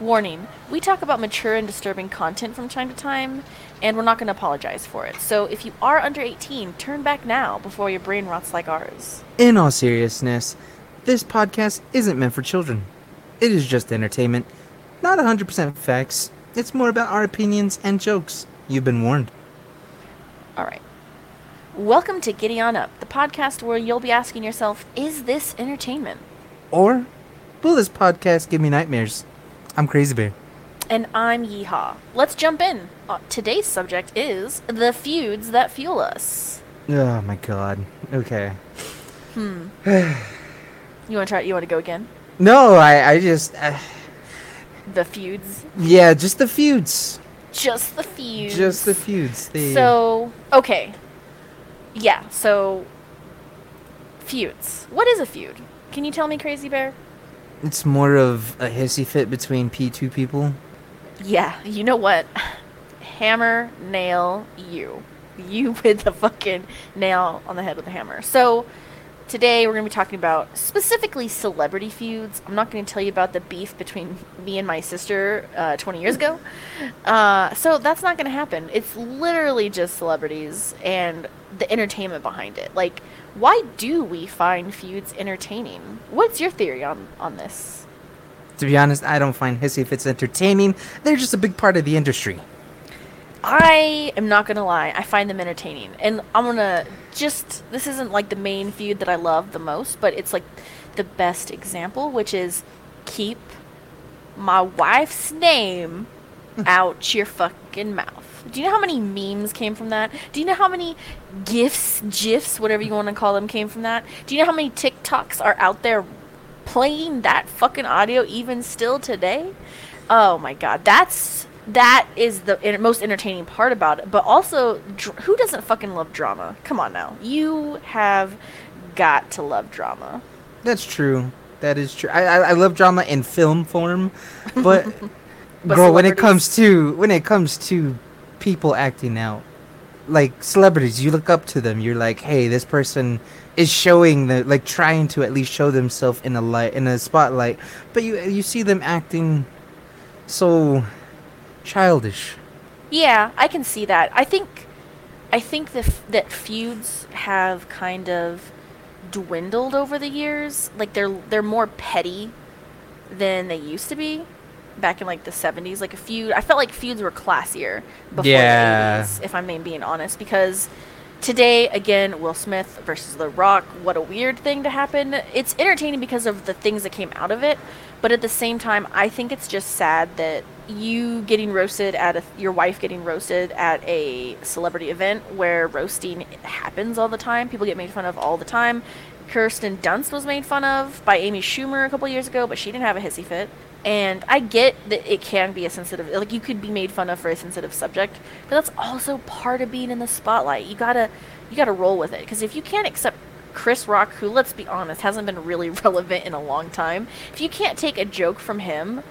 Warning we talk about mature and disturbing content from time to time, and we're not going to apologize for it. So if you are under 18, turn back now before your brain rots like ours. In all seriousness, this podcast isn't meant for children. It is just entertainment, not 100% facts. It's more about our opinions and jokes. You've been warned. All right. Welcome to Giddy On Up, the podcast where you'll be asking yourself, is this entertainment? Or, will this podcast give me nightmares? I'm Crazy Bear. And I'm Yeehaw. Let's jump in. Uh, today's subject is the feuds that fuel us. Oh my god. Okay. Hmm. you want to try? You want to go again? No, I, I just. Uh, the feuds. Yeah, just the feuds. Just the feuds. Just the feuds. They... So okay. Yeah. So feuds. What is a feud? Can you tell me, Crazy Bear? It's more of a hissy fit between P2 people. Yeah, you know what? Hammer, nail, you. You hit the fucking nail on the head with a hammer. So, today we're going to be talking about specifically celebrity feuds. I'm not going to tell you about the beef between me and my sister uh, 20 years ago. Uh, so, that's not going to happen. It's literally just celebrities and the entertainment behind it. Like, why do we find feuds entertaining? What's your theory on, on this? To be honest, I don't find hissy fits entertaining. They're just a big part of the industry. I am not gonna lie, I find them entertaining. And I'm gonna just this isn't like the main feud that I love the most, but it's like the best example, which is keep my wife's name out your fucking mouth. Do you know how many memes came from that? Do you know how many gifs, gifs, whatever you want to call them, came from that? Do you know how many TikToks are out there playing that fucking audio even still today? Oh my god, that's that is the most entertaining part about it. But also, dr- who doesn't fucking love drama? Come on now, you have got to love drama. That's true. That is true. I I, I love drama in film form, but, but girl, when it comes to when it comes to people acting out. Like celebrities, you look up to them. You're like, hey, this person is showing the like trying to at least show themselves in a light in a spotlight, but you you see them acting so childish. Yeah, I can see that. I think I think that that feuds have kind of dwindled over the years. Like they're they're more petty than they used to be back in like the 70s like a feud i felt like feuds were classier before yeah. the 80s if i'm being honest because today again will smith versus the rock what a weird thing to happen. It's entertaining because of the things that came out of it but at the same time i think it's just sad that you getting roasted at a your wife getting roasted at a celebrity event where roasting happens all the time people get made fun of all the time. Kirsten dunst was made fun of by amy schumer a couple years ago but she didn't have a hissy fit and I get that it can be a sensitive, like you could be made fun of for a sensitive subject, but that's also part of being in the spotlight. You gotta, you gotta roll with it. Because if you can't accept Chris Rock, who, let's be honest, hasn't been really relevant in a long time, if you can't take a joke from him,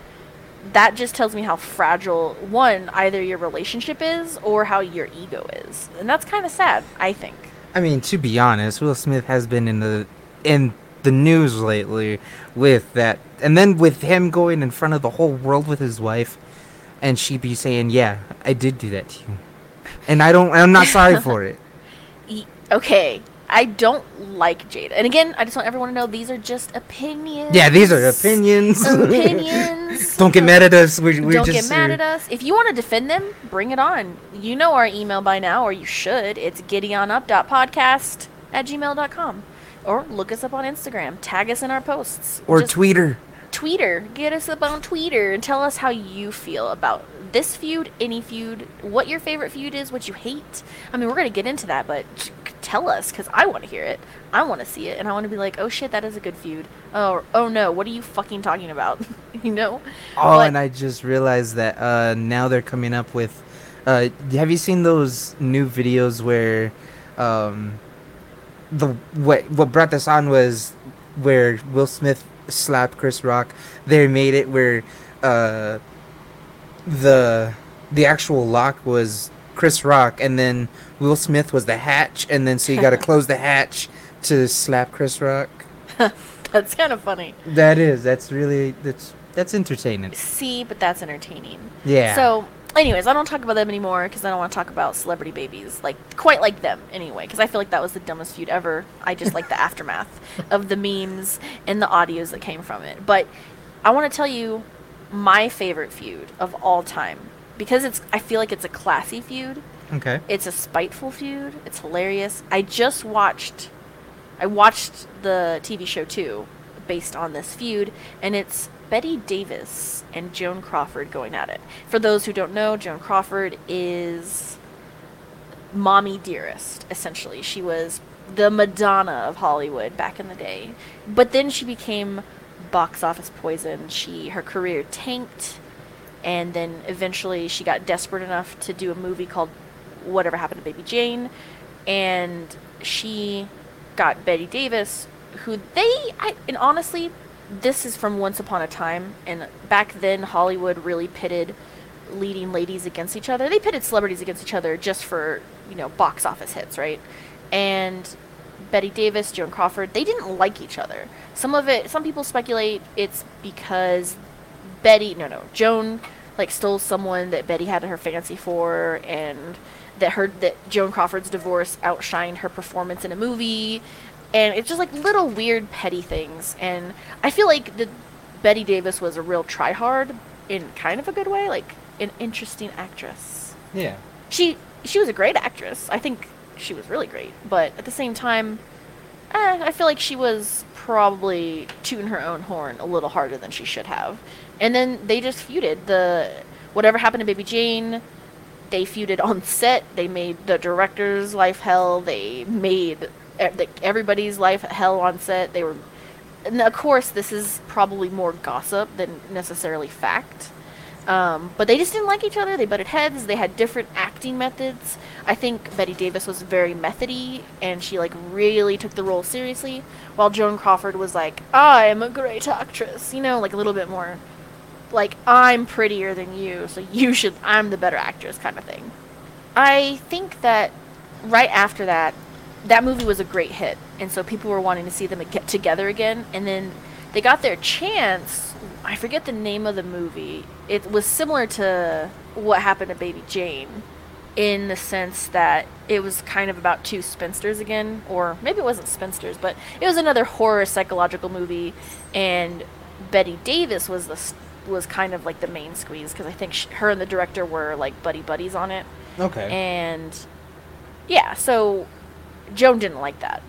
that just tells me how fragile one either your relationship is or how your ego is, and that's kind of sad. I think. I mean, to be honest, Will Smith has been in the in the news lately with that and then with him going in front of the whole world with his wife and she be saying yeah i did do that to you. And i don't i'm not sorry for it. Okay. I don't like jada. And again i just want everyone to know these are just opinions. Yeah these are opinions. Opinions. Don't get mad at us. We're, we're don't just get mad at us. If you want to defend them bring it on. You know our email by now or you should. It's giddyOnUp.podcast at gmail.com or look us up on Instagram. Tag us in our posts. Or Just Twitter. Twitter. Get us up on Twitter and tell us how you feel about this feud, any feud, what your favorite feud is, what you hate. I mean, we're going to get into that, but tell us because I want to hear it. I want to see it, and I want to be like, oh shit, that is a good feud. Oh, oh no, what are you fucking talking about? you know? Oh, but, and I just realized that uh, now they're coming up with. Uh, have you seen those new videos where um, the what what brought this on was where Will Smith slapped Chris Rock. They made it where uh, the the actual lock was Chris Rock, and then Will Smith was the hatch, and then so you got to close the hatch to slap Chris Rock. that's kind of funny. That is. That's really. That's That's entertaining. See, but that's entertaining. Yeah. So, anyways, I don't talk about them anymore because I don't want to talk about celebrity babies like quite like them anyway. Because I feel like that was the dumbest feud ever. I just like the aftermath of the memes and the audios that came from it. But I want to tell you my favorite feud of all time because it's. I feel like it's a classy feud. Okay. It's a spiteful feud. It's hilarious. I just watched. I watched the TV show too, based on this feud, and it's Bette Davis and Joan Crawford going at it. For those who don't know, Joan Crawford is mommy dearest, essentially. She was the Madonna of Hollywood back in the day. But then she became box office poison. She her career tanked and then eventually she got desperate enough to do a movie called Whatever Happened to Baby Jane and she got Bette Davis who they I, and honestly this is from Once Upon a Time, and back then Hollywood really pitted leading ladies against each other. They pitted celebrities against each other just for you know box office hits, right? And Bette Davis, Joan Crawford, they didn't like each other. Some of it, some people speculate it's because Bette, no, no, Joan like stole someone that Bette had her fancy for, and that her that Joan Crawford's divorce outshined her performance in a movie, and it's just like little weird petty things. And I feel like the Bette Davis was a real tryhard in kind of a good way, like an interesting actress. Yeah. She she was a great actress. I think she was really great, but at the same time, eh, I feel like she was probably tooting her own horn a little harder than she should have. And then they just feuded. The whatever happened to Baby Jane, they feuded on set. They made the director's life hell. They made everybody's life hell on set. They were, and of course, this is probably more gossip than necessarily fact. Um, but they just didn't like each other. They butted heads. They had different acting methods. I think Bette Davis was very methody, and she like really took the role seriously, while Joan Crawford was like, "I am a great actress," you know, like a little bit more, like I'm prettier than you, so you should. I'm the better actress, kind of thing. I think that right after that, that movie was a great hit, and so people were wanting to see them get together again. And then they got their chance. I forget the name of the movie. It was similar to what happened to Baby Jane, in the sense that it was kind of about two spinsters again, or maybe it wasn't spinsters, but it was another horror psychological movie, and Bette Davis was the was kind of like the main squeeze because I think sh- her and the director were like buddy buddies on it. Okay. And yeah, so Joan didn't like that.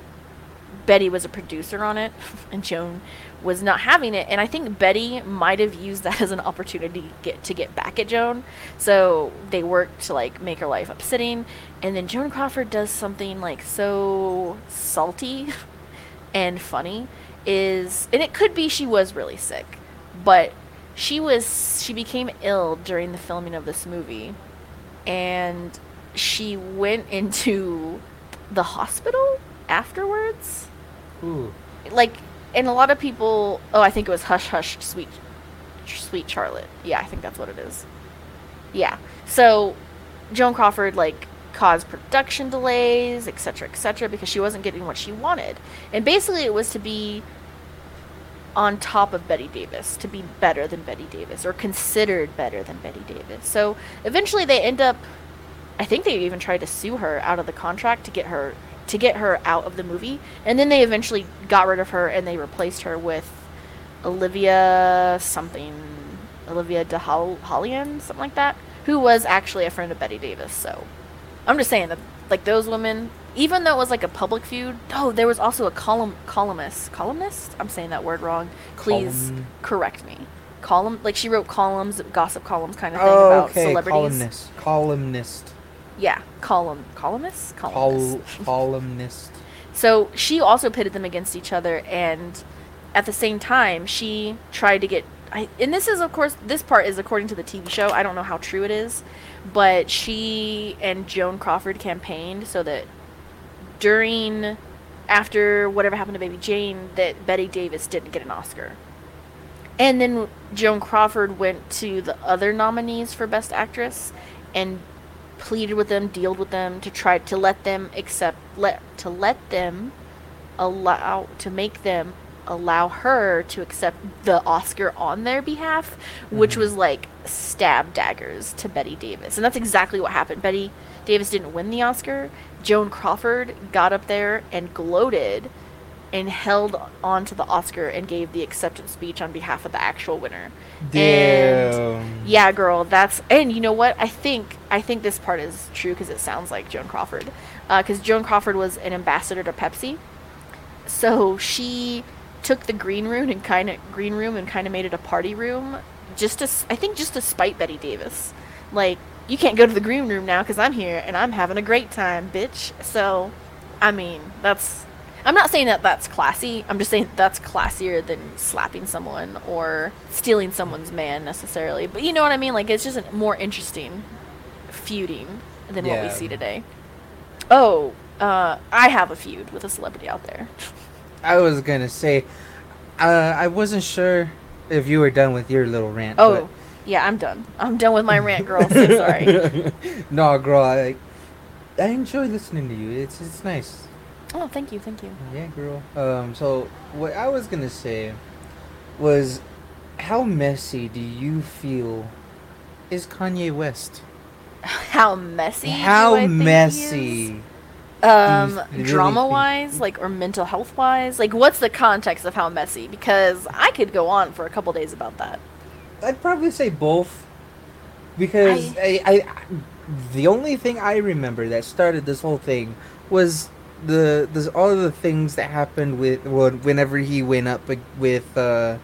Bette was a producer on it, and Joan was not having it. And I think Bette might have used that as an opportunity to get to get back at Joan. So they worked to like make her life upsetting. And then Joan Crawford does something like so salty and funny is and it could be she was really sick, but she was she became ill during the filming of this movie and she went into the hospital afterwards. Ooh. Like, and a lot of people. Oh, I think it was Hush Hush Sweet, Sweet Charlotte. Yeah, I think that's what it is. Yeah. So, Joan Crawford like caused production delays, etc., etc., because she wasn't getting what she wanted, and basically it was to be on top of Bette Davis, to be better than Bette Davis, or considered better than Bette Davis. So eventually they end up I think they even tried to sue her out of the contract to get her to get her out of the movie, and then they eventually got rid of her and they replaced her with Olivia something, Olivia de Hollian, something like that, who was actually a friend of Bette Davis. So I'm just saying that like those women, even though it was like a public feud, oh, there was also a column columnist, columnist. I'm saying that word wrong. Please Column- correct me. Column like she wrote columns, gossip columns, kind of thing Oh, about okay. celebrities. Columnist. Columnist. Yeah, column columnist, Col- columnist. columnist. So she also pitted them against each other, and at the same time, she tried to get. I, and this is, of course, this part is according to the TV show. I don't know how true it is, but she and Joan Crawford campaigned so that during, after whatever happened to Baby Jane, that Bette Davis didn't get an Oscar. And then Joan Crawford went to the other nominees for Best Actress and pleaded with them, dealt with them to try to let them accept let to let them allow to make them allow her to accept the Oscar on their behalf, which Mhm. was like stab daggers to Bette Davis. And that's exactly what happened. Bette Davis didn't win the Oscar. Joan Crawford got up there and gloated and held on to the Oscar and gave the acceptance speech on behalf of the actual winner. And Damn. yeah, girl, that's and you know what? I think I think this part is true because it sounds like Joan Crawford, uh, because Joan Crawford was an ambassador to Pepsi, so she took the green room and kind of green room and kind of made it a party room, just to I think just to spite Bette Davis, like you can't go to the green room now because I'm here and I'm having a great time, bitch. So, I mean that's. I'm not saying that that's classy. I'm just saying that's classier than slapping someone or stealing someone's man necessarily. But you know what I mean? Like it's just a more interesting feuding than what we see today. Oh, uh, I have a feud with a celebrity out there. I was gonna say, uh, I wasn't sure if you were done with your little rant. Oh, yeah, I'm done. I'm done with my rant, girl. So sorry. no, girl, I, I enjoy listening to you. It's it's nice. Oh, thank you, thank you. Yeah, girl. Um, so what I was gonna say was, how messy do you feel is Kanye West? How messy? do how I think he is? messy? Um, really drama think- wise, like, or mental health wise, like, what's the context of how messy? Because I could go on for a couple days about that. I'd probably say both, because I, I, the only thing I remember that started this whole thing was the the all of the things that happened with whenever he went up with uh,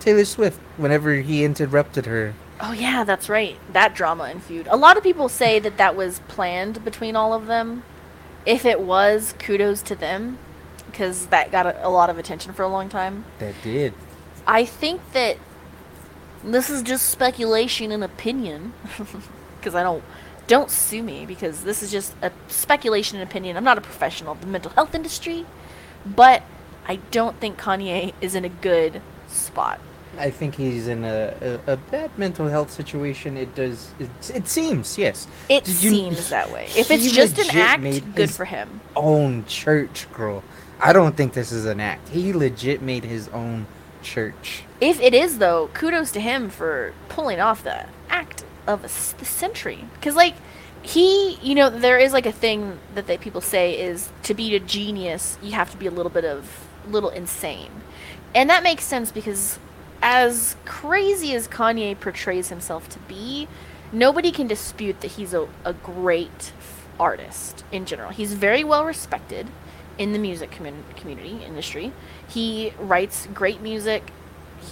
Taylor Swift, whenever he interrupted her. Oh yeah, that's right. That drama and feud. A lot of people say that that was planned between all of them. If it was, kudos to them, because that got a, a lot of attention for a long time. That did. I think that this is just speculation and opinion, because I don't don't sue me because this is just a speculation and opinion. I'm not a professional of the mental health industry, but I don't think Kanye is in a good spot. I think he's in a, a, a bad mental health situation. It does. It, it seems yes. It you- seems that way. If it's just an act, good for him. Own church, girl. I don't think this is an act. He legit made his own church. If it is though, kudos to him for pulling off the act of the century. Because like he, you know, there is like a thing that they people say is to be a genius, you have to be a little bit of little insane, and that makes sense because as crazy as Kanye portrays himself to be, nobody can dispute that he's a, a great artist in general. He's very well respected in the music commun- community industry. He writes great music.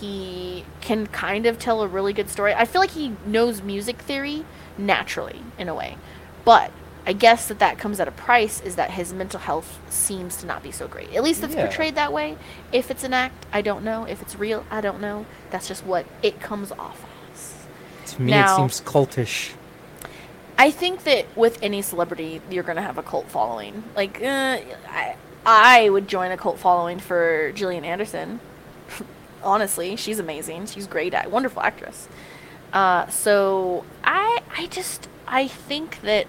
He can kind of tell a really good story. I feel like he knows music theory naturally in a way. But I guess that that comes at a price is that his mental health seems to not be so great. At least it's Yeah. portrayed that way. If it's an act, I don't know. If it's real, I don't know. That's just what it comes off as. To me, Now- it seems cultish. I think that with any celebrity, you're gonna have a cult following. Like, uh, I, I would join a cult following for Gillian Anderson. Honestly, she's amazing. She's great at wonderful actress. Uh, so I, I just, I think that,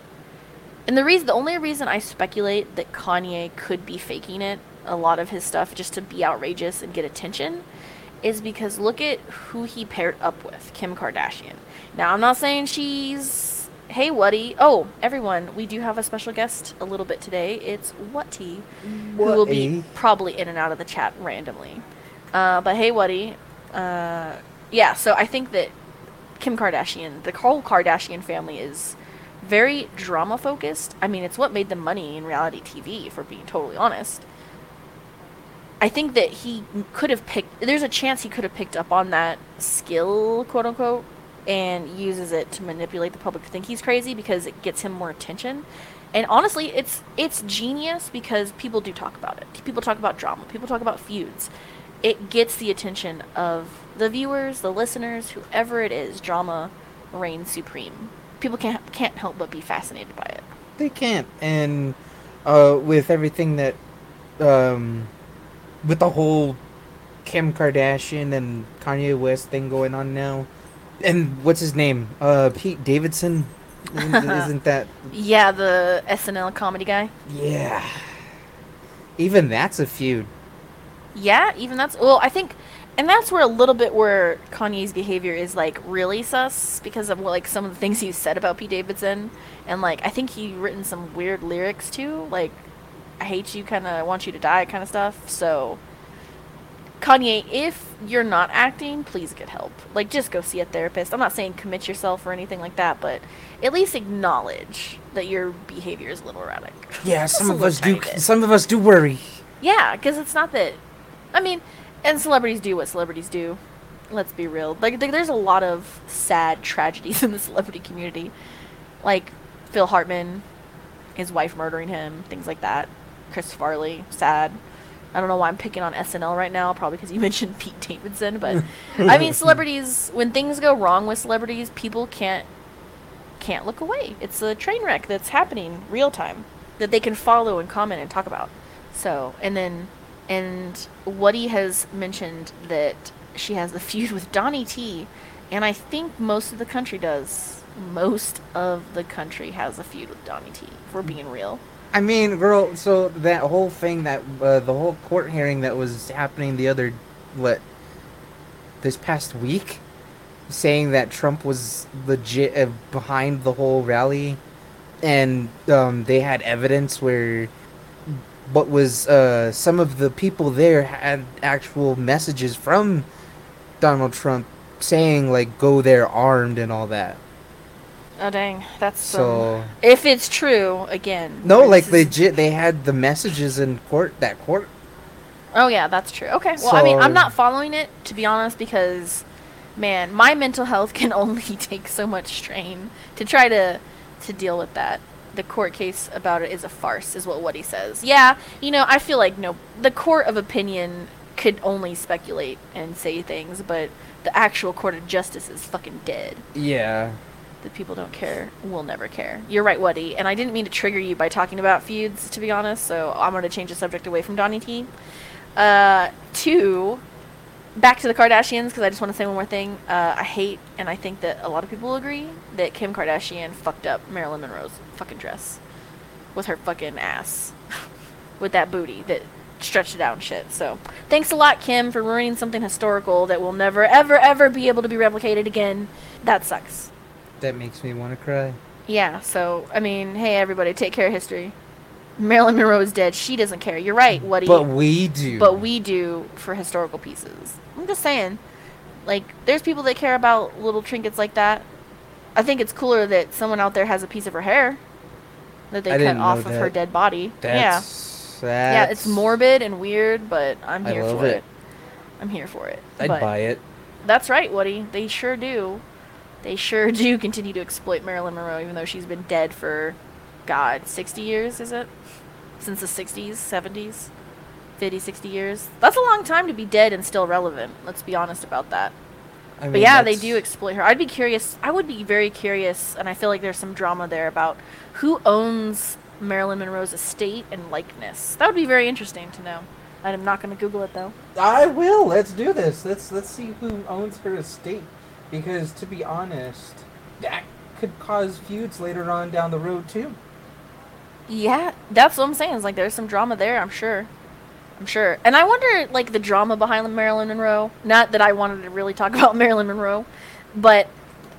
and the reason, the only reason I speculate that Kanye could be faking it, a lot of his stuff, just to be outrageous and get attention, is because look at who he paired up with, Kim Kardashian. Now, I'm not saying she's, hey, Whatty. Oh, everyone, we do have a special guest a little bit today. It's Whatty, who will be probably in and out of the chat randomly. Uh, but hey, Whatty. Uh, yeah, so I think that Kim Kardashian, the whole Kardashian family is very drama focused. I mean, it's what made them money in reality TV, we're being totally honest. I think that he could have picked. There's a chance he could have picked up on that skill, quote unquote, and uses it to manipulate the public to think he's crazy because it gets him more attention. And honestly, it's it's genius because people do talk about it. People talk about drama. People talk about feuds. It gets the attention of the viewers, the listeners, whoever it is. Drama reigns supreme. People can't can't help but be fascinated by it. They can't. And uh, with everything that, um, with the whole Kim Kardashian and Kanye West thing going on now, and what's his name? Uh, Pete Davidson. Isn't, isn't that? Yeah, the SNL comedy guy. Yeah. Even that's a feud. Yeah, even that's well, I think, and that's where a little bit where Kanye's behavior is like really sus because of like some of the things he said about Pete Davidson, and like I think he written some weird lyrics too, like I hate you, kind of want you to die, kind of stuff. So, Kanye, if you're not acting, please get help. Like, just go see a therapist. I'm not saying commit yourself or anything like that, but at least acknowledge that your behavior is a little erratic. Yeah, some of us do. bit. Some of us do worry. Yeah, because it's not that. I mean, and celebrities do what celebrities do. Let's be real. Like, there's a lot of sad tragedies in the celebrity community, like Phil Hartman, his wife murdering him, things like that. Chris Farley, sad. I don't know why I'm picking on SNL right now, probably because you mentioned Pete Davidson, but I mean, celebrities. When things go wrong with celebrities, people can't can't look away. It's a train wreck that's happening real time that they can follow and comment and talk about. So, and then, and Woody has mentioned that she has the feud with Donnie T, and I think most of the country does. Most of the country has a feud with Donnie T. If we're being real. I mean, girl. So that whole thing that uh, the whole court hearing that was happening the other what this past week, saying that Trump was legit uh, behind the whole rally, and um, they had evidence where what was uh, some of the people there had actual messages from Donald Trump saying like go there armed and all that. Oh dang, that's some- So if it's true again. no, like is- legit, they had the messages in court. That court. Oh yeah, that's true. Okay. Well, I mean, I'm not following it to be honest because man, my mental health can only take so much strain to try to to deal with that. The court case about it is a farce is what Woody says. Yeah, you know, I feel like no the court of opinion could only speculate and say things, but the actual court of justice is fucking dead. Yeah. The people don't care will never care. You're right, Woody. And I didn't mean to trigger you by talking about feuds, to be honest. So I'm going to change the subject away from Donnie T. Uh, two, back to the Kardashians because I just want to say one more thing. Uh, I hate, and I think that a lot of people agree that Kim Kardashian fucked up Marilyn Monroe's fucking dress with her fucking ass, with that booty that stretched it out and shit. So thanks a lot, Kim, for ruining something historical that will never, ever, ever be able to be replicated again. That sucks. That makes me want to cry. Yeah, so I mean, hey everybody, take care of history. Marilyn Monroe is dead. She doesn't care. You're right, Woody. But we do. But we do for historical pieces. I'm just saying, like, there's people that care about little trinkets like that. I think it's cooler that someone out there has a piece of her hair that they I cut off of her dead body. That's, yeah, yeah, it's morbid and weird, but I'm here for it. it. I'm here for it. I'd But- buy it. that's right, Woody. They sure do. They sure do continue to exploit Marilyn Monroe, even though she's been dead for, God, 60 years, is it? Since the 60s, 70s? 50, 60 years? That's a long time to be dead and still relevant. Let's be honest about that. I mean, But yeah, they do exploit her. I'd be curious. I would be very curious, and I feel like there's some drama there about who owns Marilyn Monroe's estate and likeness. That would be very interesting to know. I'm not going to Google it though. I will. Let's do this. Let's let's see who owns her estate. Because to be honest, that could cause feuds later on down the road too. Yeah, that's what I'm saying. Is like there's some drama there. I'm sure. I'm sure. And I wonder, like the drama behind Marilyn Monroe. Not that I wanted to really talk about Marilyn Monroe, but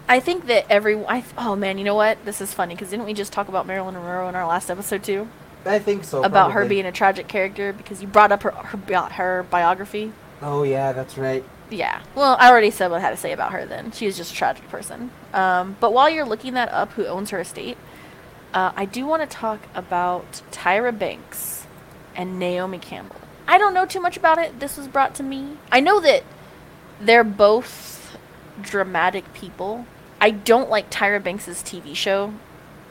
I think that every. I, oh man, you know what? This is funny because didn't we just talk about Marilyn Monroe in our last episode too? I think so. about her being a tragic character because you brought up her her, bi- her biography. Oh yeah, that's right. Yeah. Well, I already said what I had to say about her then. She was just a tragic person. Um, but while you're looking that up, who owns her estate, uh, I do want to talk about Tyra Banks and Naomi Campbell. I don't know too much about it. This was brought to me. I know that they're both dramatic people. I don't like Tyra Banks's TV show,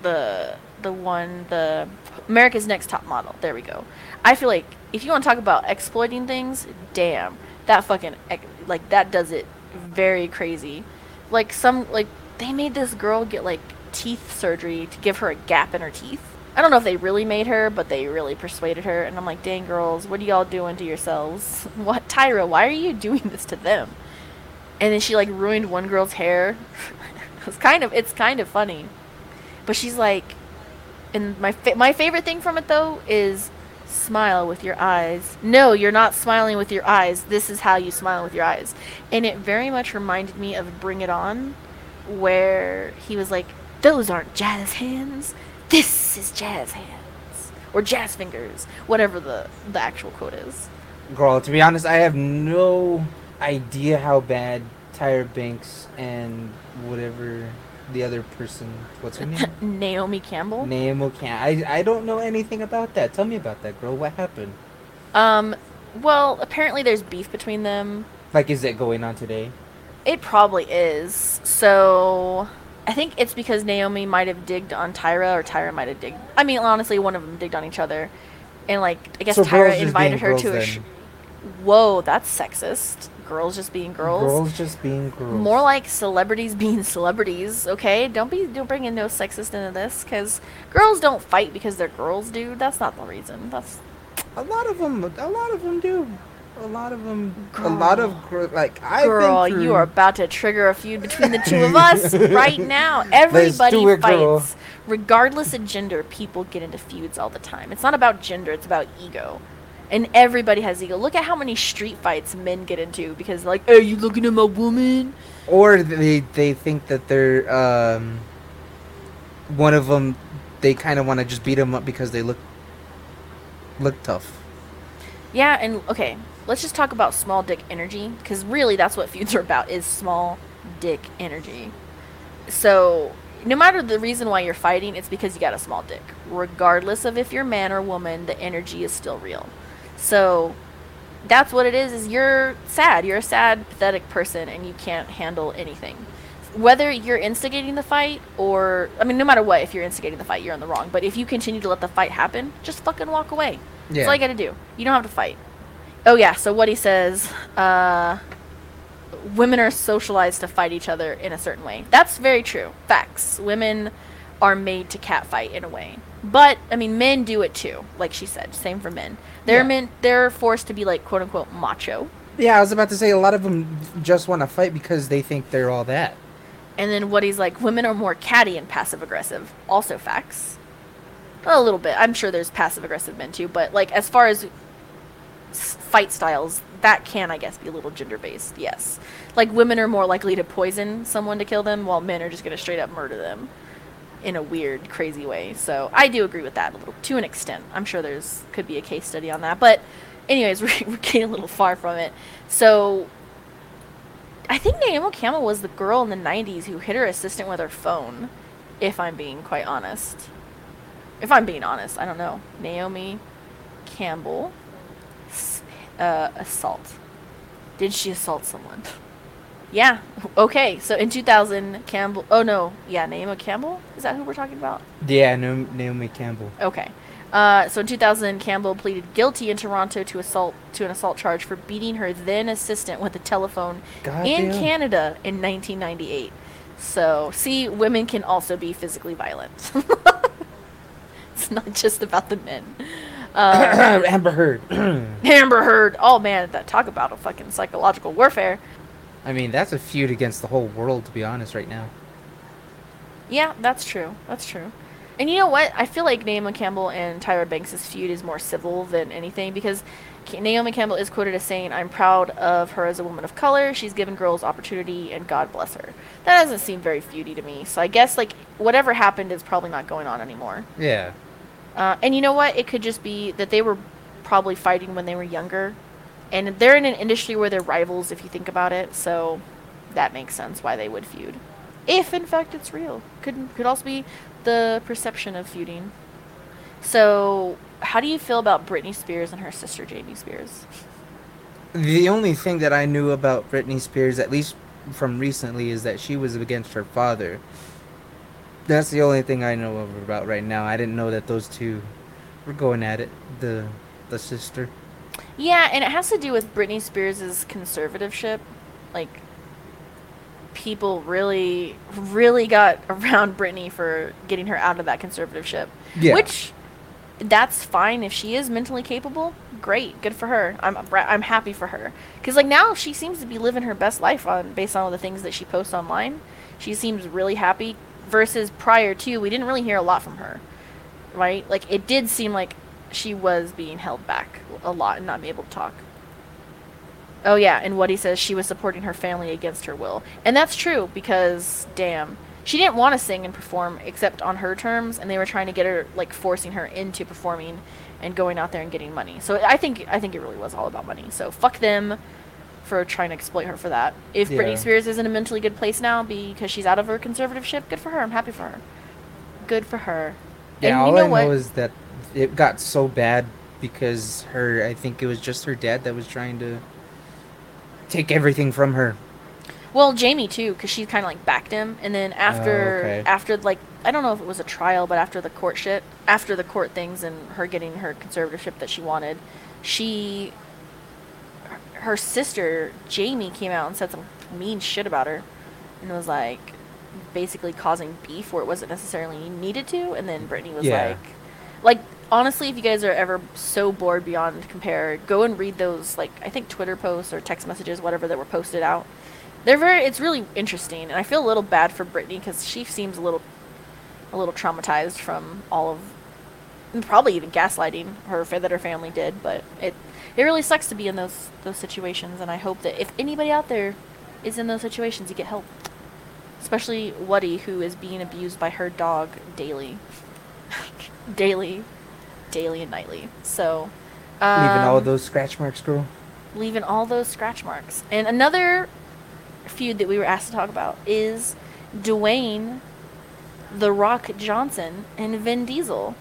the the one the America's Next Top Model. There we go. I feel like if you want to talk about exploiting things, damn, that fucking like that does it very crazy. Like some like they made this girl get like teeth surgery to give her a gap in her teeth. I don't know if they really made her, but they really persuaded her. And I'm like, dang girls, what are y'all doing to yourselves? What Tyra? Why are you doing this to them? And then she like ruined one girl's hair. it's kind of it's kind of funny, but she's like, and my fa- my favorite thing from it though is Smile with your eyes. No, you're not smiling with your eyes. This is how you smile with your eyes. And it very much reminded me of Bring It On, where he was like, Those aren't jazz hands. This is jazz hands. Or jazz fingers. Whatever the, the actual quote is. Girl, to be honest, I have no idea how bad Tyra Banks and whatever the other person, what's her name? Naomi Campbell. Naomi Campbell. I I don't know anything about that. Tell me about that, girl. What happened? Um, well, apparently there's beef between them. Like, is it going on today? It probably is. So I think it's because Naomi might have digged on Tyra, or Tyra might have digged. I mean, honestly, one of them digged on each other, and like I guess So Tyra invited her to a. Sh- Whoa, that's sexist. Girls just being girls. Girls just being girls. More like celebrities being celebrities, okay? Don't be don't bring in no sexist into this, because girls don't fight because they're girls, dude. That's not the reason. That's a lot of them. A lot of them do. A lot of them. A lot of gr- like I. Girl, you are about to trigger a feud between the two of us right now. Everybody do it, girl. fights. Regardless of gender, people get into feuds all the time. It's not about gender, it's about ego. And everybody has ego. Look at how many street fights men get into because like, are you looking at my woman? Or they they think that they're um. One of them, they kind of want to just beat them up because they look. Look tough. Yeah, and okay, let's just talk about small dick energy because really that's what feuds are about is small dick energy. So, no matter the reason why you're fighting, it's because you got a small dick. Regardless of if you're man or woman, the energy is still real. So, that's what it is is you're sad. You're a sad, pathetic person and you can't handle anything. Whether you're instigating the fight or I mean no matter what, if you're instigating the fight, you're in the wrong. But if you continue to let the fight happen, just fucking walk away. That's all you got to do. You don't have to fight. Oh yeah, so what he says, uh women are socialized to fight each other in a certain way. That's very true. Facts. Women are made to catfight in a way. But I mean men do it too, like she said. Same for men. They're Yeah. men they're forced to be like quote unquote macho. Yeah, I was about to say a lot of them just want to fight because they think they're all that. And then what he's like, women are more catty and passive aggressive. Also facts. A little bit. I'm sure there's passive aggressive men too, but like as far as fight styles, that can I guess be a little gender based. Yes. Like women are more likely to poison someone to kill them, while men are just gonna straight up murder them in a weird, crazy way. So I do agree with that a little to an extent. I'm sure there's could be a case study on that, but anyways, we're, we're getting a little far from it. So I think Naomi Campbell was the girl in the 90s who hit her assistant with her phone, if I'm being quite honest. If I'm being honest, I don't know. Naomi Campbell uh, assault. Did she assault someone? Yeah. Okay. So in 2000, Campbell. Oh no. Yeah, Naomi Campbell. Is that who we're talking about? Yeah, Naomi Campbell. Okay. Uh, so in 2000, Campbell pleaded guilty in Toronto to assault to an assault charge for beating her then assistant with a telephone God in damn. Canada in 1998. So see, women can also be physically violent. it's not just about the men. Uh, Amber Heard. Amber Heard. Oh man, that talk about a fucking psychological warfare. I mean, that's a feud against the whole world, to be honest, right now. Yeah, that's true. That's true. And you know what? I feel like Naomi Campbell and Tyra Banks' feud is more civil than anything because Naomi Campbell is quoted as saying, I'm proud of her as a woman of color. She's given girls opportunity and God bless her. That doesn't seem very feudy to me. So I guess, like, whatever happened is probably not going on anymore. Yeah. Uh, and you know what? It could just be that they were probably fighting when they were younger. And they're in an industry where they're rivals, if you think about it. So that makes sense why they would feud. If, in fact, it's real. Could, could also be the perception of feuding. So, how do you feel about Britney Spears and her sister Jamie Spears? The only thing that I knew about Britney Spears, at least from recently, is that she was against her father. That's the only thing I know of about right now. I didn't know that those two were going at it. The the sister. Yeah, and it has to do with Britney Spears' conservativeship. Like, people really, really got around Britney for getting her out of that conservativeship. Yeah. Which, that's fine if she is mentally capable. Great, good for her. I'm I'm happy for her because like now she seems to be living her best life on based on all the things that she posts online. She seems really happy. Versus prior to, we didn't really hear a lot from her, right? Like it did seem like she was being held back a lot and not being able to talk. Oh yeah, and what he says she was supporting her family against her will. And that's true because damn, she didn't want to sing and perform except on her terms and they were trying to get her like forcing her into performing and going out there and getting money. So I think I think it really was all about money. So fuck them for trying to exploit her for that. If Yeah. Britney Spears is in a mentally good place now because she's out of her conservative conservatorship, good for her. I'm happy for her. Good for her. Yeah, and all you know I what? know is that it got so bad because her. I think it was just her dad that was trying to take everything from her. Well, Jamie too, because she kind of like backed him, and then oh, after Oh, okay. after like I don't know if it was a trial, but after the court shit, after the court things and her getting her conservatorship that she wanted, she her sister Jamie came out and said some mean shit about her, and was like basically causing beef where it wasn't necessarily needed to, and then Britney was Yeah. like, like honestly, if you guys are ever so bored beyond compare, go and read those like I think Twitter posts or text messages, whatever that were posted out. They're very. It's really interesting, and I feel a little bad for Britney because she seems a little, a little traumatized from all of, and probably even gaslighting her that her family did. But it, it really sucks to be in those those situations, and I hope that if anybody out there is in those situations, you get help. Especially Woody, who is being abused by her dog daily, daily, daily and nightly. So, Leaving all um, those scratch marks, girl. leaving all those scratch marks. And another feud that we were asked to talk about is Dwayne The Rock Johnson and Vin Diesel.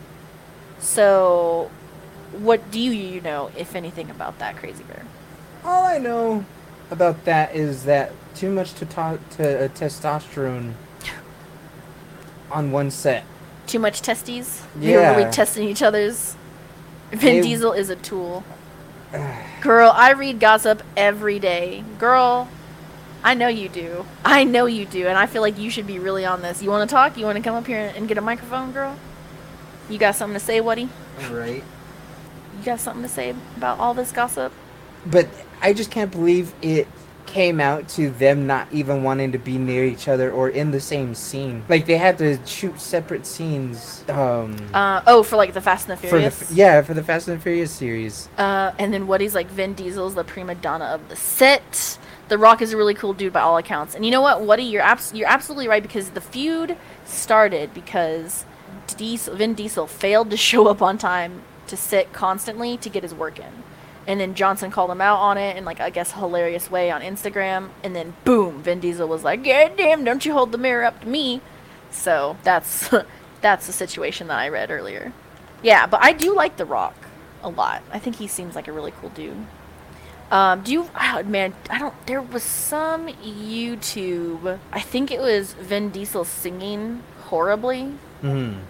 So, what do you know, if anything, about that crazy bear? All I know about that is that too much to, to- to uh, testosterone on one set. Too much testes? They were really Yeah. testing each other's. Vin They- Diesel is a tool. Girl, I read gossip every day. Girl, I know you do. I know you do, and I feel like you should be really on this. You want to talk? You want to come up here and get a microphone, girl? You got something to say, Woody? Right. You got something to say about all this gossip? But I just can't believe it came out to them not even wanting to be near each other or in the same scene. Like they had to shoot separate scenes. Um, Uh, oh, for like the Fast and the for the Furious. yeah for the Fast and the Furious series. Uh, and then Woody's like Vin Diesel's the prima donna of the set. The Rock is a really cool dude by all accounts. And you know what, Woody, you're abs- you're absolutely right because the feud started because Diesel, Vin Diesel failed to show up on time to sit constantly to get his work in. And then Johnson called him out on it in like I guess a hilarious way on Instagram. And then boom, Vin Diesel was like, "God damn, don't you hold the mirror up to me." So that's that's the situation that I read earlier. Yeah, but I do like The Rock a lot. I think he seems like a really cool dude. Um, do you, oh, man, I don't, there was some YouTube, I think it was Vin Diesel singing horribly. Mm.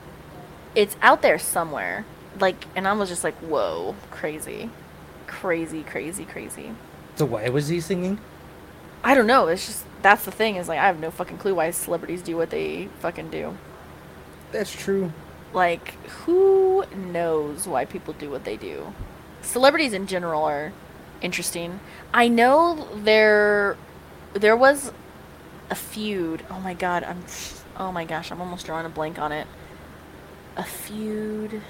It's out there somewhere. Like, and I was just like, whoa, crazy. Crazy, crazy, crazy. So why was he singing? I don't know. It's just, that's the thing is like, I have no fucking clue why celebrities do what they fucking do. That's true. Like, who knows why people do what they do? Celebrities in general are interesting. I know there there was a feud. Oh my god, I'm oh my gosh, I'm almost drawing a blank on it. A feud.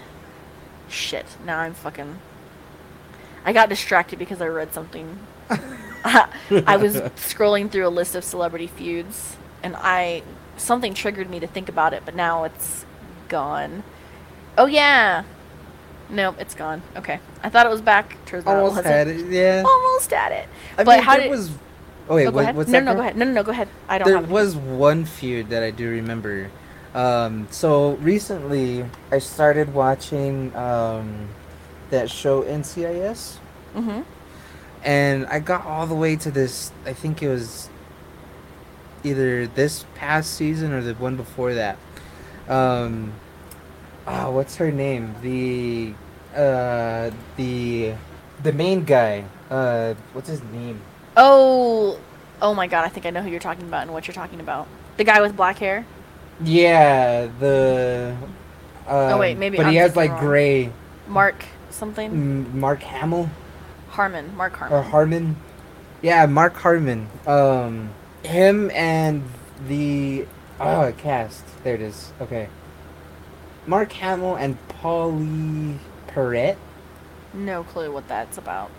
Shit, now I'm fucking I got distracted because I read something. I was scrolling through a list of celebrity feuds and I something triggered me to think about it, but now it's gone. Oh yeah. Nope, it's gone. Okay. I thought it was back. Turns out Almost had it. Yeah. Almost at it. I but mean, how did was? Oh wait, oh, what, what's no, that? no, no, go ahead. No, no, no, go ahead. I don't there was one feud that I do remember. Um, so recently, I started watching um, that show NCIS, Mm-hmm. and I got all the way to this. I think it was either this past season or the one before that. Um, oh, what's her name? The uh, the the main guy. Uh, what's his name? Oh, oh my god! I think I know who you're talking about and what you're talking about. The guy with black hair. Yeah, the. Um, wait, maybe But I'm he has like wrong. gray. Mark something. Mark Hamill Harmon. Mark Harmon. or Harmon. Yeah, Mark Harmon. Um, him and the oh cast. There it is. Okay. Mark Hamill and Pauley Perrette. No clue what that's about.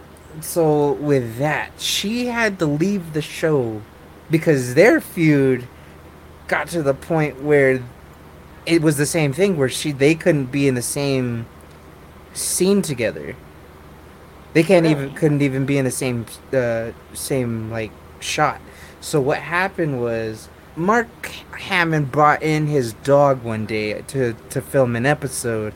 So with that, she had to leave the show because their feud got to the point where it was the same thing where she they couldn't be in the same scene together. They can't even couldn't even be in the same uh, same like shot. So what happened was Mark Hammond brought in his dog one day to to film an episode,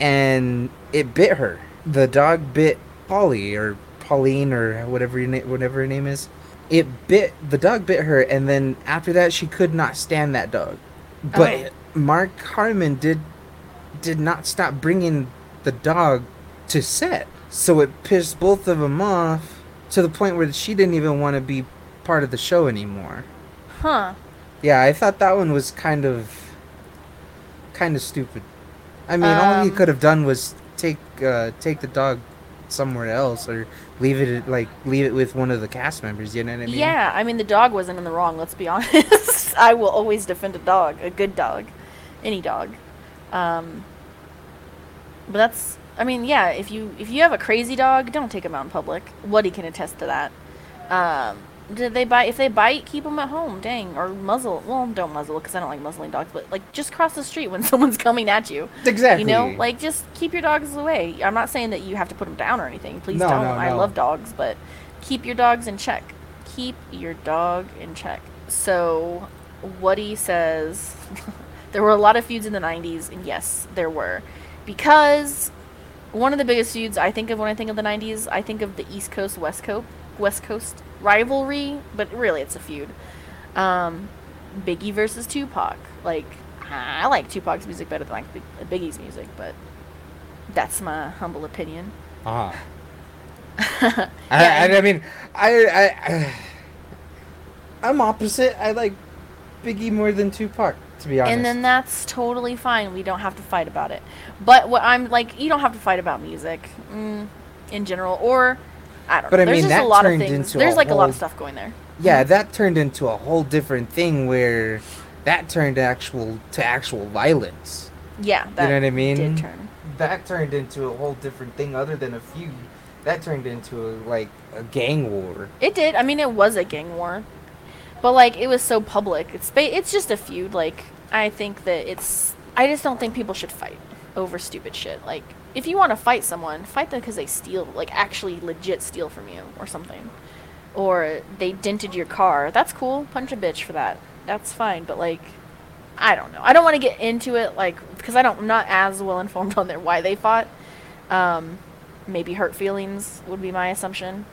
and it bit her. The dog bit Pauley or Pauline or whatever your na- whatever her name is. It bit the dog bit her, and then after that she could not stand that dog. But Oh. Mark Harmon did did not stop bringing the dog to set, so it pissed both of them off to the point where she didn't even want to be part of the show anymore. Huh. Yeah, I thought that one was kind of kind of stupid. I mean, all he Um, could have done was take uh, take the dog somewhere else or leave it like leave it with one of the cast members. You know what I mean? Yeah, I mean the dog wasn't in the wrong. Let's be honest. I will always defend a dog, a good dog, any dog. Um, but that's, I mean, yeah. If you if you have a crazy dog, don't take him out in public. Woody can attest to that. Um, did they bite? If they bite, keep them at home. Dang, or muzzle. Well, don't muzzle because I don't like muzzling dogs. But like, just cross the street when someone's coming at you. exactly. You know, like just keep your dogs away. I'm not saying that you have to put them down or anything. Please No, don't. no, I no. love dogs, but keep your dogs in check. Keep your dog in check. So, Woody says there were a lot of feuds in the 90s, and yes, there were. Because one of the biggest feuds I think of when I think of the 90s, I think of the East Coast West Coast West Coast rivalry, but really it's a feud. Um, Biggie versus Tupac. Like I like Tupac's music better than like Big- Biggie's music, but that's my humble opinion. Ah. Yeah, I, I, mean, I, I, I, I'm opposite. I like Biggie more than Tupac, to be honest. and then that's totally fine. We don't have to fight about it. But what I'm like, you don't have to fight about music mm, in general, or I don't But know. I There's mean, a that lot of turned things. into a There's like a lot of stuff going there. yeah, that turned into a whole different thing where that turned actual to actual violence. Yeah, that know what I mean? did turn. That turned into a whole different thing other than a feud. That turned into a, like a gang war. It did. I mean, it was a gang war, but like it was so public. It's ba- it's just a feud. Like I think that it's. I just don't think people should fight over stupid shit. Like if you want to fight someone, fight them because they steal, like actually legit steal from you or something, or they dented your car. That's cool. Punch a bitch for that. That's fine. But like. I don't know. I don't want to get into it, like, because I don't, I'm not as well informed on their why they fought. Um, maybe hurt feelings would be my assumption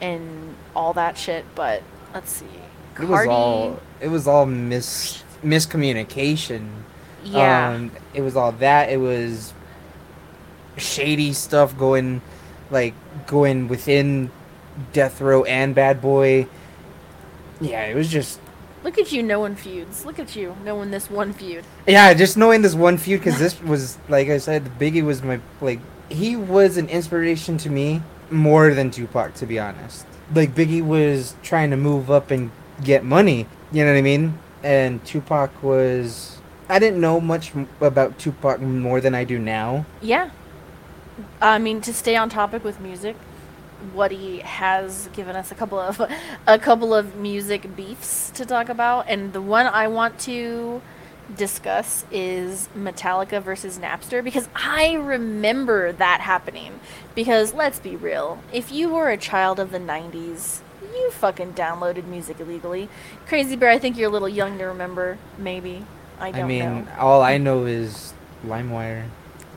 and all that shit. But let's see. It was all it was all mis miscommunication. Yeah, Um, it was all that. It was shady stuff going, like going within Death Row and Bad Boy. Yeah, it was just look at you knowing feuds. Look at you knowing this one feud. yeah, just knowing this one feud because this was like I said, Biggie was my like he was an inspiration to me more than Tupac to be honest. Like Biggie was trying to move up and get money, you know what I mean? And Tupac was I didn't know much about Tupac more than I do now. Yeah, I mean to stay on topic with music. Woody has given us a couple of a couple of music beefs to talk about, and the one I want to discuss is Metallica versus Napster because I remember that happening. Because let's be real, if you were a child of the 90s, you fucking downloaded music illegally. Crazy Bear, I think you're a little young to remember, maybe. I don't I mean, know. all I know is LimeWire.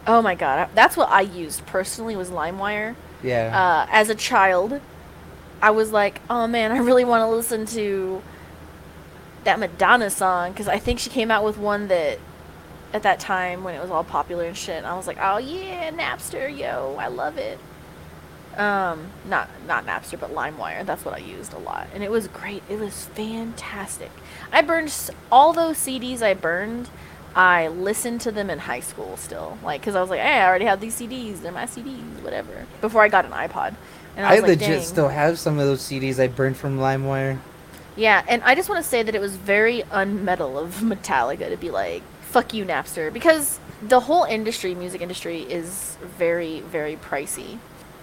Oh my god, that's what I used personally was LimeWire. Yeah. Uh, as a child, I was like, oh man, I really want to listen to that Madonna song because I think she came out with one that at that time when it was all popular and shit. And I was like, oh yeah, Napster, yo, I love it. Um, not not Napster, but LimeWire. That's what I used a lot, and it was great. It was fantastic. I burned all those CDs. I burned. I listened to them in high school still, like because I was like, hey, I already have these CDs. They're my CDs, whatever. Before I got an iPod, and I I like, legit still have some of those CDs I burned from LimeWire. Yeah, and I just want to say that it was very unmetal of Metallica to be like, fuck you, Napster. Because the whole industry, music industry, is very, very pricey.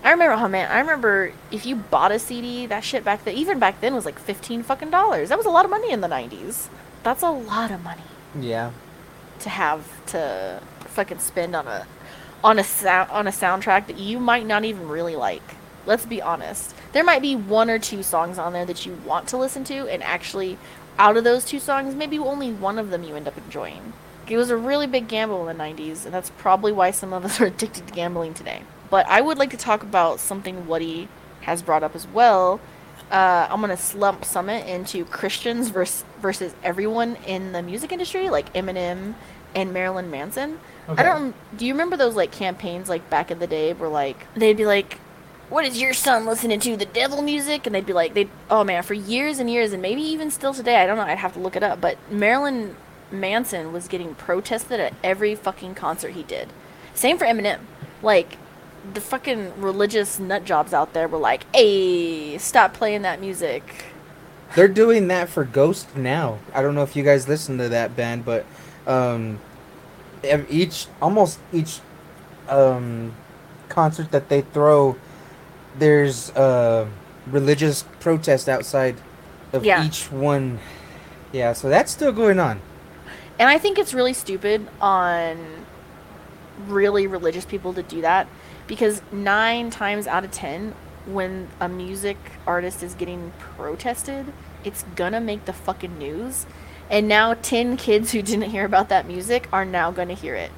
I remember, oh man, I remember if you bought a CD, that shit back then, even back then, was like fifteen fucking dollars. That was a lot of money in the '90s. That's a lot of money Yeah. to have to fucking spend on a on a sound on a soundtrack that you might not even really like. Let's be honest. There might be one or two songs on there that you want to listen to, and actually, out of those two songs, maybe only one of them you end up enjoying. It was a really big gamble in the 90s, and that's probably why some of us are addicted to gambling today. But I would like to talk about something Woody has brought up as well. Uh, I'm gonna slump Summit into Christians versus versus everyone in the music industry, like Eminem and Marilyn Manson. Okay. I don't. Do you remember those like campaigns like back in the day where like they'd be like, "What is your son listening to? The devil music?" And they'd be like, "They oh man, for years and years, and maybe even still today. I don't know. I'd have to look it up. But Marilyn Manson was getting protested at every fucking concert he did. Same for Eminem. Like the fucking religious nut jobs out there were like, "Hey, stop playing that music." They're doing that for Ghost now. I don't know if you guys listen to that band, but um, each almost each um, concert that they throw, there's a religious protest outside of Yeah. each one. Yeah, so that's still going on. And I think it's really stupid on really religious people to do that because nine times out of ten, when a music artist is getting protested, it's gonna make the fucking news. And now 10 kids who didn't hear about that music are now gonna hear it.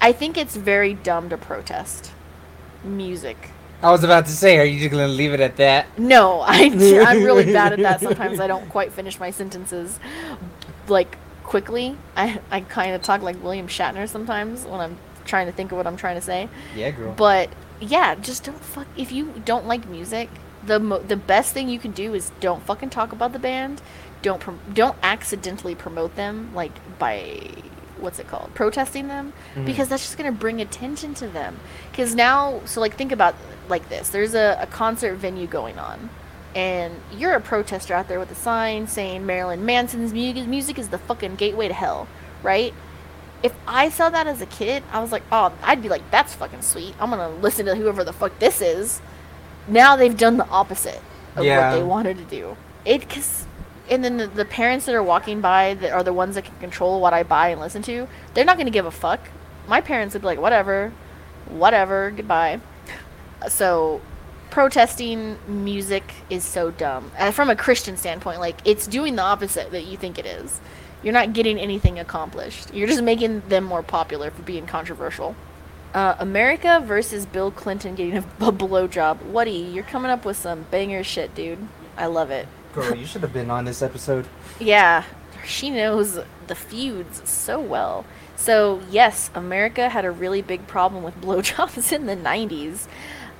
I think it's very dumb to protest music. I was about to say, are you just gonna leave it at that? No, I, I'm really bad at that. Sometimes I don't quite finish my sentences like quickly. I, I kind of talk like William Shatner sometimes when I'm trying to think of what I'm trying to say. Yeah, girl. But yeah, just don't fuck. If you don't like music, the mo- the best thing you can do is don't fucking talk about the band. Don't prom- don't accidentally promote them like by what's it called protesting them Mhm. because that's just gonna bring attention to them. Because now, so like think about like this: there's a, a concert venue going on. And you're a protester out there with a sign saying Marilyn Manson's music, music is the fucking gateway to hell, right? If I saw that as a kid, I was like, oh, I'd be like, that's fucking sweet. I'm gonna listen to whoever the fuck this is. Now they've done the opposite of Yeah. what they wanted to do. It cause, and then the, the parents that are walking by that are the ones that can control what I buy and listen to. They're not gonna give a fuck. My parents would be like, whatever, whatever, goodbye. So, protesting music is so dumb. Uh, from a Christian standpoint, like it's doing the opposite that you think it is. You're not getting anything accomplished. You're just making them more popular for being controversial. Uh, America versus Bill Clinton getting a, a blowjob. Woody, you're coming up with some banger shit, dude. I love it. Girl, you should have been on this episode. Yeah, she knows the feuds so well. So, yes, America had a really big problem with blowjobs in the 90s.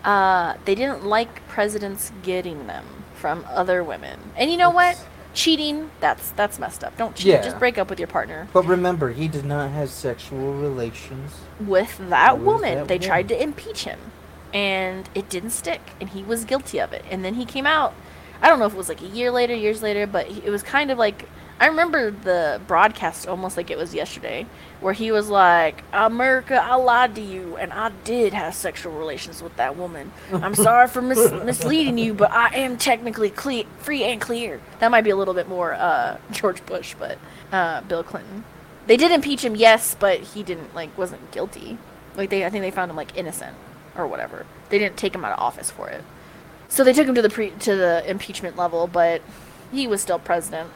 Uh, they didn't like presidents getting them from other women. And you know what? Cheating, that's that's messed up. Don't cheat. Yeah. Just break up with your partner. But remember, he did not have sexual relations. With that With woman, that they woman. tried to impeach him. And it didn't stick. And he was guilty of it. And then he came out. I don't know if it was like a year later, years later, but it was kind of like I remember the broadcast almost like it was yesterday, where he was like, "America, I lied to you, and I did have sexual relations with that woman. I'm sorry for mis- misleading you, but I am technically cle- free and clear." That might be a little bit more uh, George Bush, but uh, Bill Clinton. They did impeach him, yes, but he didn't like wasn't guilty. Like they, I think they found him like innocent or whatever. They didn't take him out of office for it. So they took him to the pre to the impeachment level, but he was still president.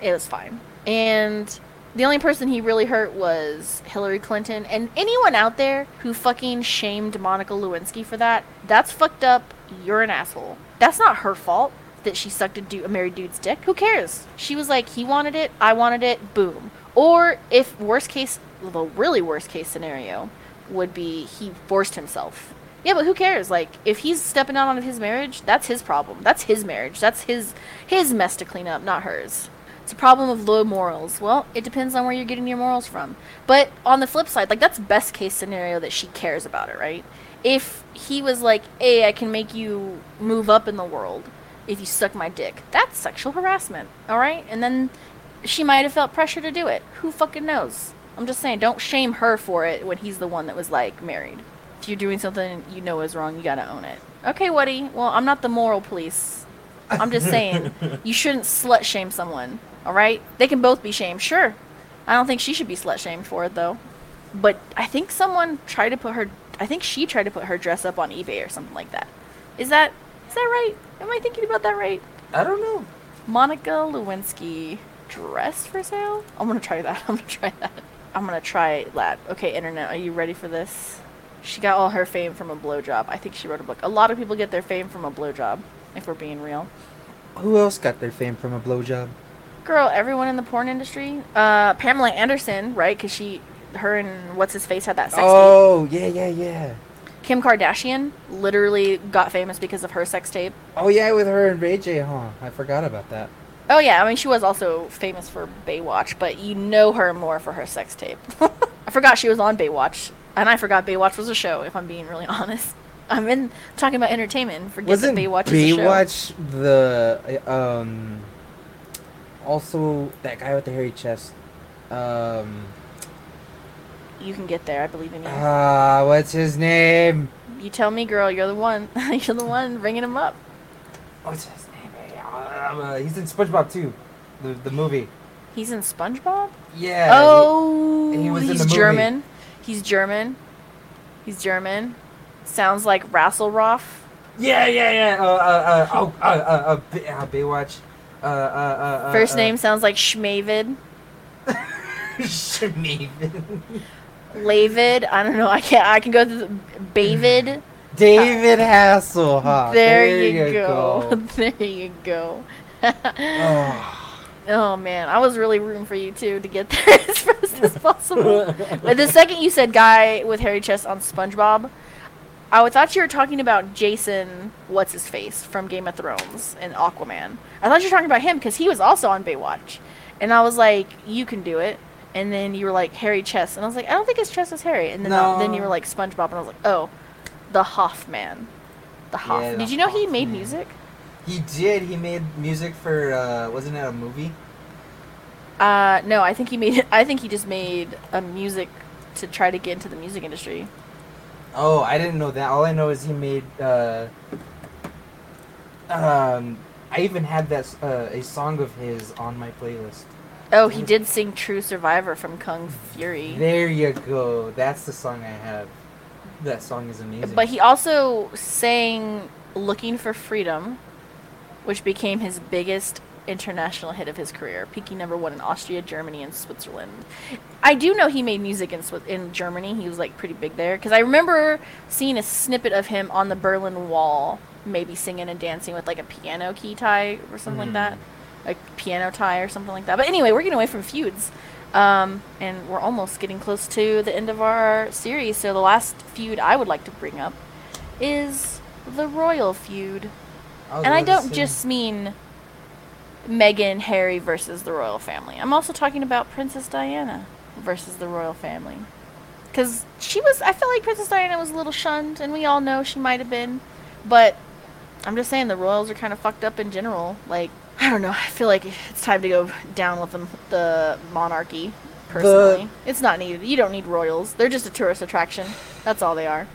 It was fine. And the only person he really hurt was Hillary Clinton. And anyone out there who fucking shamed Monica Lewinsky for that, that's fucked up. You're an asshole. That's not her fault that she sucked a, du- a married dude's dick. Who cares? She was like, he wanted it, I wanted it, boom. Or if worst case, the really worst case scenario would be he forced himself. Yeah, but who cares? Like, if he's stepping out on his marriage, that's his problem. That's his marriage. That's his his mess to clean up, not hers. It's a problem of low morals. Well, it depends on where you're getting your morals from. But on the flip side, like that's best case scenario that she cares about it, right? If he was like, "Hey, I can make you move up in the world if you suck my dick," that's sexual harassment, all right? And then she might have felt pressure to do it. Who fucking knows? I'm just saying, don't shame her for it when he's the one that was like married. If you're doing something you know is wrong, you gotta own it. Okay, Woody. Well, I'm not the moral police. I'm just saying, you shouldn't slut shame someone. All right? They can both be shamed, sure. I don't think she should be slut shamed for it though. But I think someone tried to put her. I think she tried to put her dress up on eBay or something like that. Is that is that right? Am I thinking about that right? I don't know. Monica Lewinsky dress for sale? I'm gonna try that. I'm gonna try that. I'm gonna try that. Okay, internet, are you ready for this? She got all her fame from a blowjob. I think she wrote a book. A lot of people get their fame from a blowjob, if we're being real. Who else got their fame from a blowjob? Girl, everyone in the porn industry. Uh, Pamela Anderson, right? Because she, her and what's his face had that sex tape. Oh, yeah, yeah, yeah. Kim Kardashian literally got famous because of her sex tape. Oh, yeah, with her and Ray J, huh? I forgot about that. Oh yeah, I mean she was also famous for Baywatch, but you know her more for her sex tape. I forgot she was on Baywatch, and I forgot Baywatch was a show. If I'm being really honest, I'm in talking about entertainment. Forget Wasn't that Baywatch is a show. Baywatch the uh, um also that guy with the hairy chest? Um You can get there. I believe in you. ah, what's his name? you tell me, girl. You're the one. you're the one bringing him up. What's his name? Uh, he's in SpongeBob too, the the movie. He's in SpongeBob. Yeah. oh, he was in he's the movie. German. He's German. He's German. Sounds like Rasselroff. Yeah, yeah, yeah. Uh, uh, uh, oh, uh, uh, uh, Bay- uh, Baywatch. Uh, uh, uh, uh, First uh, name sounds like Schmavid. Shmaven. Lavid. I don't know. I can't. I can go through the Bavid. David Hasselhoff. there, you, go. there you go. oh. oh man, I was really rooting for you too to get there as fast as possible. but the second you said guy with hairy chest on SpongeBob, I would- thought you were talking about Jason. What's his face from Game of Thrones and Aquaman? I thought you were talking about him because he was also on Baywatch, and I was like, you can do it. And then you were like hairy chest, and I was like, I don't think his chest is hairy. And then I- then you were like SpongeBob, and I was like, oh, the Hoffman, the Hoff. Yeah, the Did you know he made music? He did. He made music for. uh Wasn't it a movie? Uh, no, I think he made. I think he just made a music to try to get into the music industry. Oh, I didn't know that. All I know is he made. uh Um, I even had that uh, a song of his on my playlist. Oh, he did sing "True Survivor" from Kung Fury, There you go. That's the song I have. That song is amazing. but he also sang "Looking for Freedom," which became his biggest international hit of his career, peaking number one in Austria, Germany, and Switzerland. I do know he made music in Swi- in Germany. He was like pretty big there because I remember seeing a snippet of him on the Berlin Wall, maybe singing and dancing with like a piano key tie or something like Mhm. that, a piano tie or something like that. But anyway, we're getting away from feuds. Um, and we're almost getting close to the end of our series. So the last feud I would like to bring up is the royal feud. was And I don't just mean Meghan, Harry versus the royal family. I'm also talking about Princess Diana versus the royal family. Because she was, I feel like Princess Diana was a little shunned, and we all know she might have been. But I'm just saying the royals are kind of fucked up in general. Like, I don't know. I feel like it's time to go down with the, the monarchy, personally. it's not needed. You don't need royals. They're just a tourist attraction. That's all they are.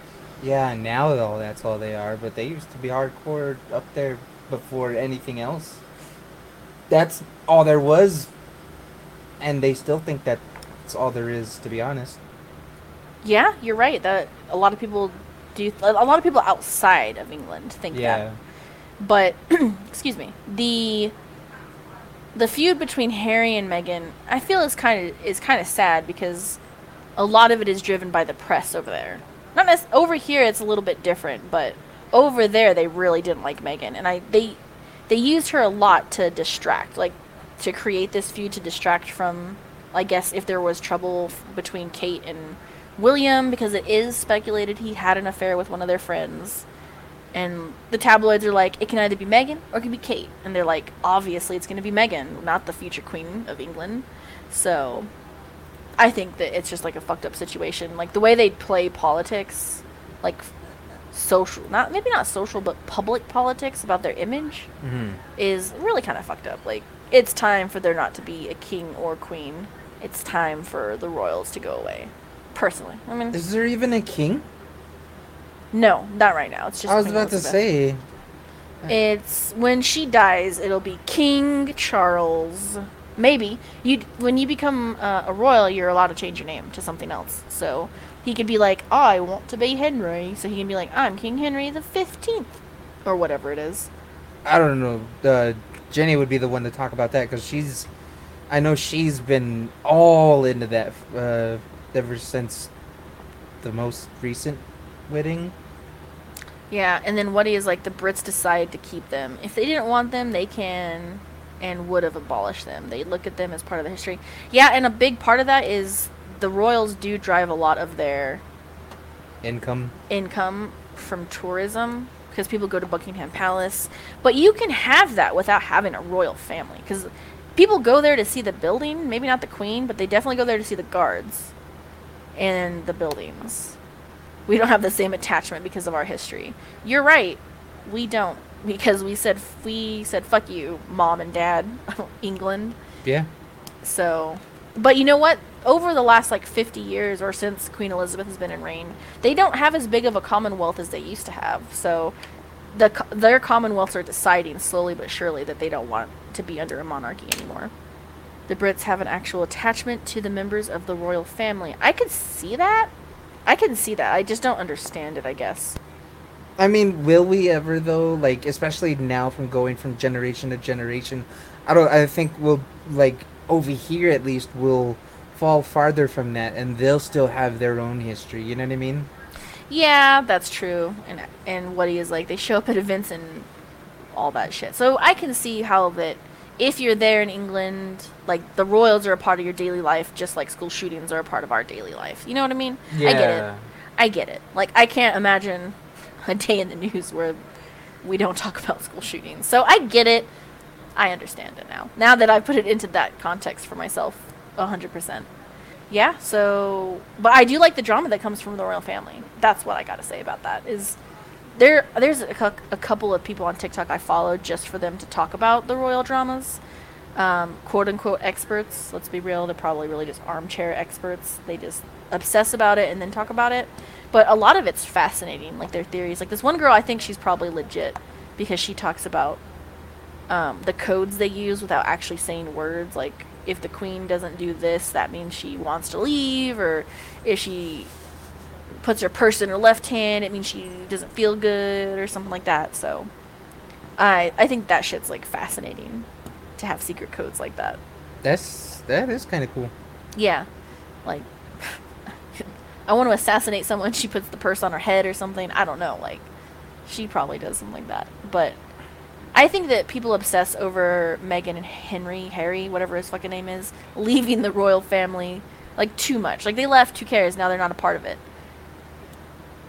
Yeah, now though that's all they are, but they used to be hardcore up there before anything else. That's all there was, and they still think that that's all there is. To be honest, Yeah, you're right. That a lot of people do. A lot of people outside of England think yeah, that. But excuse me, the the feud between Harry and Meghan, I feel is kind of is kind of sad because a lot of it is driven by the press over there. Not as over here, it's a little bit different, but over there they really didn't like Meghan, and I they they used her a lot to distract, like to create this feud to distract from, I guess, if there was trouble f- between Kate and William, because it is speculated he had an affair with one of their friends. And the tabloids are like, it can either be Meghan or it can be Kate. And they're like, obviously it's going to be Meghan, not the future queen of England. So I think that it's just like a fucked up situation. Like the way they play politics, like social, not maybe not social, but public politics about their image hmm is really kind of fucked up. Like it's time for there not to be a king or queen it's time for the royals to go away. Personally, I mean, Is there even a king? no, not right now. It's just. I was Queen about to say. It's when she dies, it'll be King Charles. Maybe you when you become uh, a royal, you're allowed to change your name to something else. So he could be like, "I want to be Henry," so he can be like, "I'm King Henry the Fifteenth, or whatever it is. I don't know. Uh, Jenny would be the one to talk about that because she's. I know she's been all into that uh, ever since the most recent wedding. Yeah, and then what is like the Brits decide to keep them. If they didn't want them, they can and would have abolished them. They look at them as part of the history. Yeah, and a big part of that is the royals do drive a lot of their Income. income from tourism because people go to Buckingham Palace. But you can have that without having a royal family because people go there to see the building, maybe not the queen, but they definitely go there to see the guards and the buildings. We don't have the same attachment because of our history. You're right. We don't because we said we said fuck you, mom and dad, England. Yeah. So, but you know what? Over the last like 50 years or since Queen Elizabeth has been in reign, they don't have as big of a commonwealth as they used to have. So, the their commonwealths are deciding slowly but surely that they don't want to be under a monarchy anymore. The Brits have an actual attachment to the members of the royal family. I could see that. I can see that. I just don't understand it, I guess. I mean, will we ever though? Like, especially now from going from generation to generation, I don't. I think we'll like over here at least will fall farther from that, and they'll still have their own history. You know what I mean? Yeah, that's true. And and what he is like, they show up at events and all that shit. So I can see how that if you're there in England, like the royals are a part of your daily life, just like school shootings are a part of our daily life. You know what I mean? I get it. I get it. Like I can't imagine a day in the news where we don't talk about school shootings. So I get it. I understand it now. Now that I've put it into that context for myself, hundred percent. Yeah. So, but I do like the drama that comes from the royal family. That's what I got to say about that. Is there? There's a, cou- a couple of people on TikTok I follow just for them to talk about the royal dramas. Um, quote unquote experts. Let's be real. They're probably really just armchair experts. They just obsess about it and then talk about it. But a lot of it's fascinating, like their theories. Like this one girl, I think she's probably legit because she talks about um, the codes they use without actually saying words. Like if the queen doesn't do this, that means she wants to leave, or if she puts her purse in her left hand, it means she doesn't feel good, or something like that. So I I think that shit's like fascinating to have secret codes like that. That's that is kind of cool. Yeah, like I want to assassinate someone. She puts the purse on her head or something. I don't know. Like she probably does something like that. But I think that people obsess over Meghan and Henry, Harry, whatever his fucking name is, leaving the royal family like too much. Like they left. Who cares? Now they're not a part of it.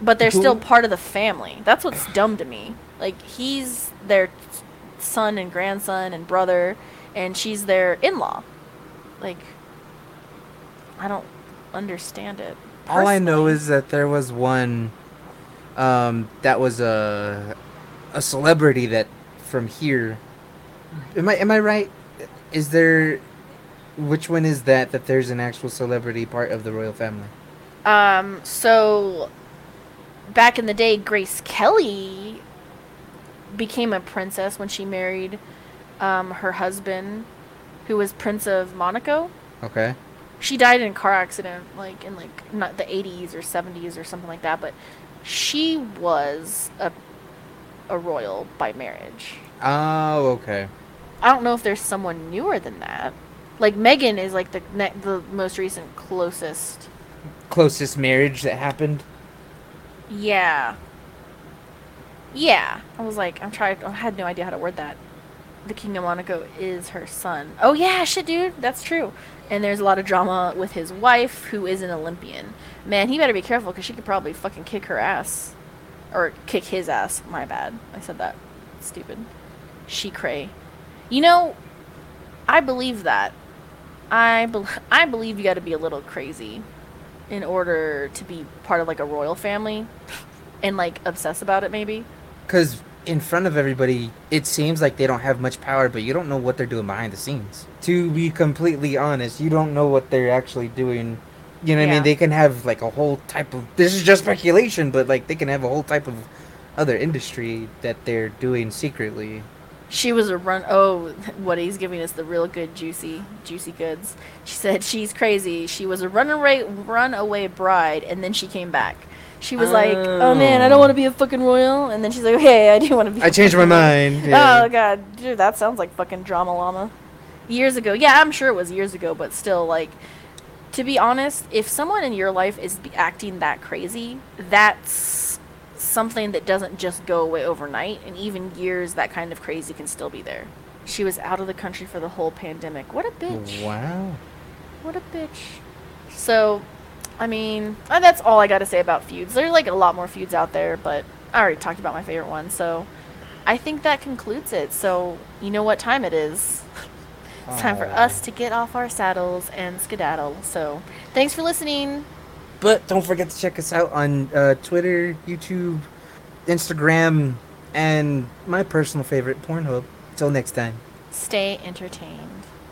But they're still part of the family. That's what's dumb to me. Like he's their son and grandson and brother, and she's their in-law. Like I don't understand it. All I know is that there was one um, that was a a celebrity that from here. Am I am I right? Is there which one is that that there's an actual celebrity part of the royal family? Um, so back in the day, Grace Kelly became a princess when she married um, her husband, who was Prince of Monaco. Okay. She died in a car accident, like in like not the 80s or 70s or something like that. But she was a a royal by marriage. Oh, okay. I don't know if there's someone newer than that. Like Meghan is like the ne- the most recent closest. Closest marriage that happened. Yeah. Yeah. I was like, I'm trying. I had no idea how to word that. The King of Monaco is her son. Oh yeah, shit, dude, that's true. And there's a lot of drama with his wife, who is an Olympian. Man, he better be careful because she could probably fucking kick her ass, or kick his ass. My bad. I said that. Stupid. She cray. You know, I believe that. I bel I believe you got to be a little crazy in order to be part of like a royal family and like obsess about it maybe. Cause in front of everybody, it seems like they don't have much power, but you don't know what they're doing behind the scenes. To be completely honest, you don't know what they're actually doing. You know what I mean? They can have like a whole type of this is just speculation, but like they can have a whole type of other industry that they're doing secretly. She was a run. Oh, what he's giving us the real good, juicy, juicy goods. She said she's crazy. She was a runaway, runaway bride, and then she came back. She was like, "Oh man, I don't Oh. want to be a fucking royal," and then she's like, "Okay, I do want to be." I changed my mind. yeah. Oh god, dude, that sounds like fucking drama llama. Years ago, yeah, I'm sure it was years ago, but still, like, to be honest, if someone in your life is acting that crazy, that's something that doesn't just go away overnight, and even years, that kind of crazy can still be there. She was out of the country for the whole pandemic. What a bitch! Wow. What a bitch. So, I mean, uh, that's all I got to say about feuds. There's like a lot more feuds out there, but I already talked about my favorite one. So, I think that concludes it. So, you know what time it is. It's time for us to get off our saddles and skedaddle. So, thanks for listening. But don't forget to check us out on uh, Twitter, YouTube, Instagram, and my personal favorite, Pornhub. Till next time. Stay entertained.